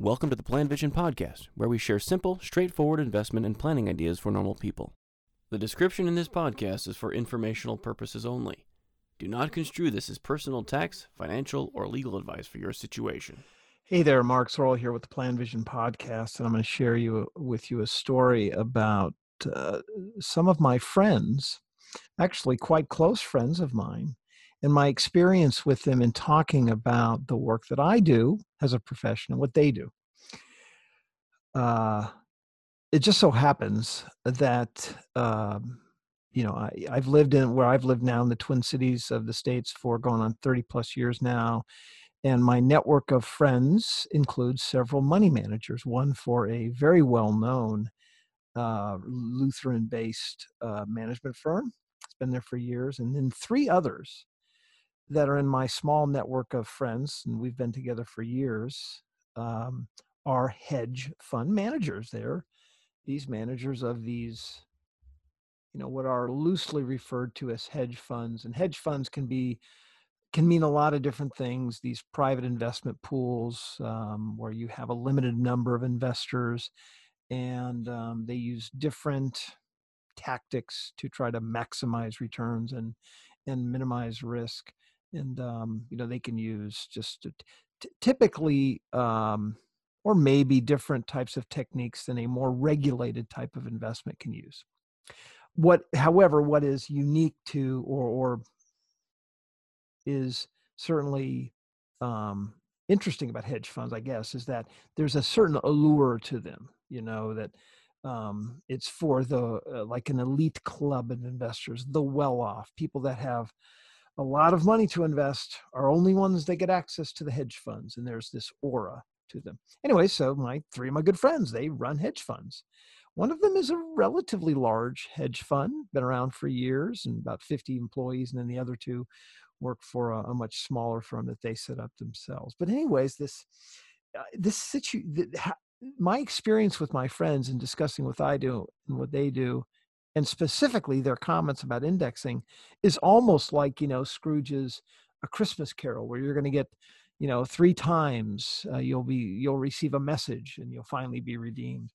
Welcome to the Plan Vision Podcast, where we share simple, straightforward investment and planning ideas for normal people. The description in this podcast is for informational purposes only. Do not construe this as personal tax, financial, or legal advice for your situation. Hey there, Mark Zoril here with the Plan Vision Podcast, and I'm going to share you with you a story about uh, some of my friends, actually quite close friends of mine, and my experience with them in talking about the work that I do as a professional, what they do. Uh, it just so happens that um, you know I, I've lived in where I've lived now in the Twin Cities of the states for going on 30 plus years now, and my network of friends includes several money managers. One for a very well known uh, Lutheran based uh, management firm. It's been there for years, and then three others that are in my small network of friends, and we've been together for years, um, are hedge fund managers. They're these managers of these, you know, what are loosely referred to as hedge funds. And hedge funds can be can mean a lot of different things. These private investment pools, um, where you have a limited number of investors, and um, they use different tactics to try to maximize returns and and minimize risk and um, you know they can use just t- typically um, or maybe different types of techniques than a more regulated type of investment can use. What however what is unique to or or is certainly um, interesting about hedge funds i guess is that there's a certain allure to them you know that um, it's for the uh, like an elite club of investors the well off people that have a lot of money to invest are only ones that get access to the hedge funds and there's this aura to them. Anyway so my three of my good friends they run hedge funds. One of them is a relatively large hedge fund been around for years and about 50 employees and then the other two work for a, a much smaller firm that they set up themselves. But anyways this uh, this situ my experience with my friends and discussing what i do and what they do and specifically their comments about indexing is almost like you know scrooge's a christmas carol where you're going to get you know three times uh, you'll be you'll receive a message and you'll finally be redeemed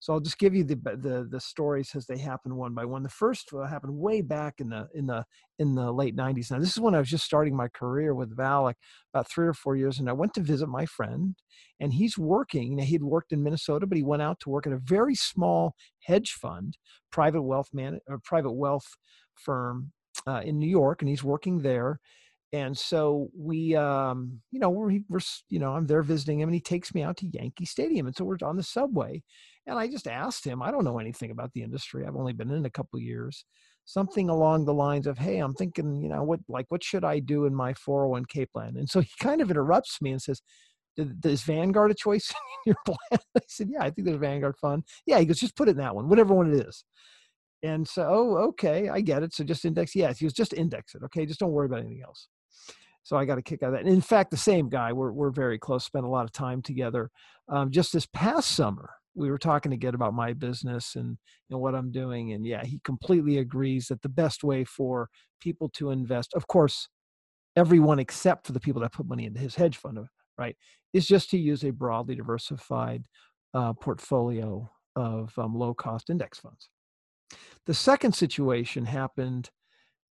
so I'll just give you the the the stories as they happen one by one. The first happened way back in the in the in the late '90s. Now this is when I was just starting my career with Valic, about three or four years, and I went to visit my friend, and he's working. he'd worked in Minnesota, but he went out to work at a very small hedge fund, private wealth man, or private wealth firm uh, in New York, and he's working there and so we um you know we're, we're you know i'm there visiting him and he takes me out to yankee stadium and so we're on the subway and I just asked him, I don't know anything about the industry. I've only been in a couple years. Something along the lines of, hey, I'm thinking, you know, what like what should I do in my 401k plan? And so he kind of interrupts me and says, is Vanguard a choice in your plan? I said, yeah, I think there's a Vanguard fund. Yeah, he goes, just put it in that one, whatever one it is. And so, oh, okay, I get it. So just index. Yes, he was just index it. Okay, just don't worry about anything else. So I got a kick out of that. And in fact, the same guy, we're, we're very close, spent a lot of time together. Um, just this past summer, we were talking again about my business and, and what I'm doing. And yeah, he completely agrees that the best way for people to invest, of course, everyone except for the people that put money into his hedge fund, right, is just to use a broadly diversified uh, portfolio of um, low cost index funds. The second situation happened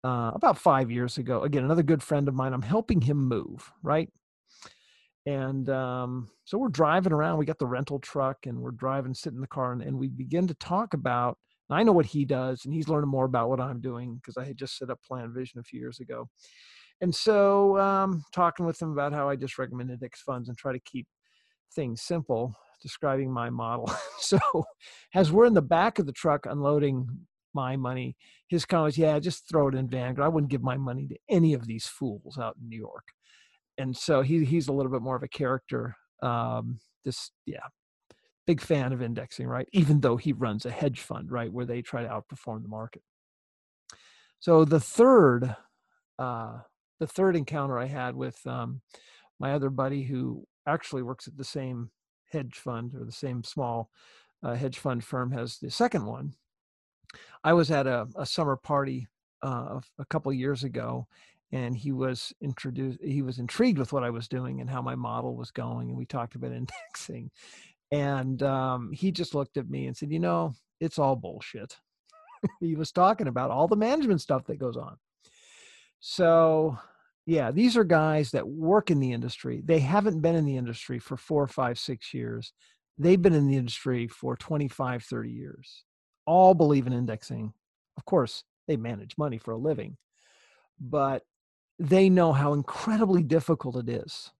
uh, about five years ago. Again, another good friend of mine, I'm helping him move, right? and um, so we're driving around we got the rental truck and we're driving sitting in the car and, and we begin to talk about i know what he does and he's learning more about what i'm doing because i had just set up plan vision a few years ago and so um, talking with him about how i just recommend index funds and try to keep things simple describing my model so as we're in the back of the truck unloading my money his comment was yeah just throw it in vanguard i wouldn't give my money to any of these fools out in new york and so he he's a little bit more of a character. Um, this yeah, big fan of indexing, right? Even though he runs a hedge fund, right, where they try to outperform the market. So the third, uh, the third encounter I had with um, my other buddy who actually works at the same hedge fund or the same small uh, hedge fund firm has the second one. I was at a, a summer party uh, a couple years ago, and he was introduced he was intrigued with what i was doing and how my model was going and we talked about indexing. And um, he just looked at me and said you know it's all bullshit. He was talking about all the management stuff that goes on. So yeah these are guys that work in the industry. They haven't been in the industry for four five six years. They've been in the industry for 25 30 years all believe in indexing of course they manage money for a living but they know how incredibly difficult it is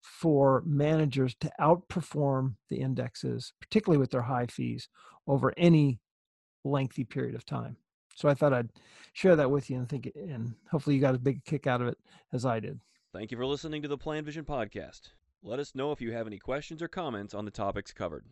for managers to outperform the indexes, particularly with their high fees, over any lengthy period of time. So I thought I'd share that with you and think, and hopefully you got a big kick out of it as I did. Thank you for listening to the Plan Vision podcast. Let us know if you have any questions or comments on the topics covered.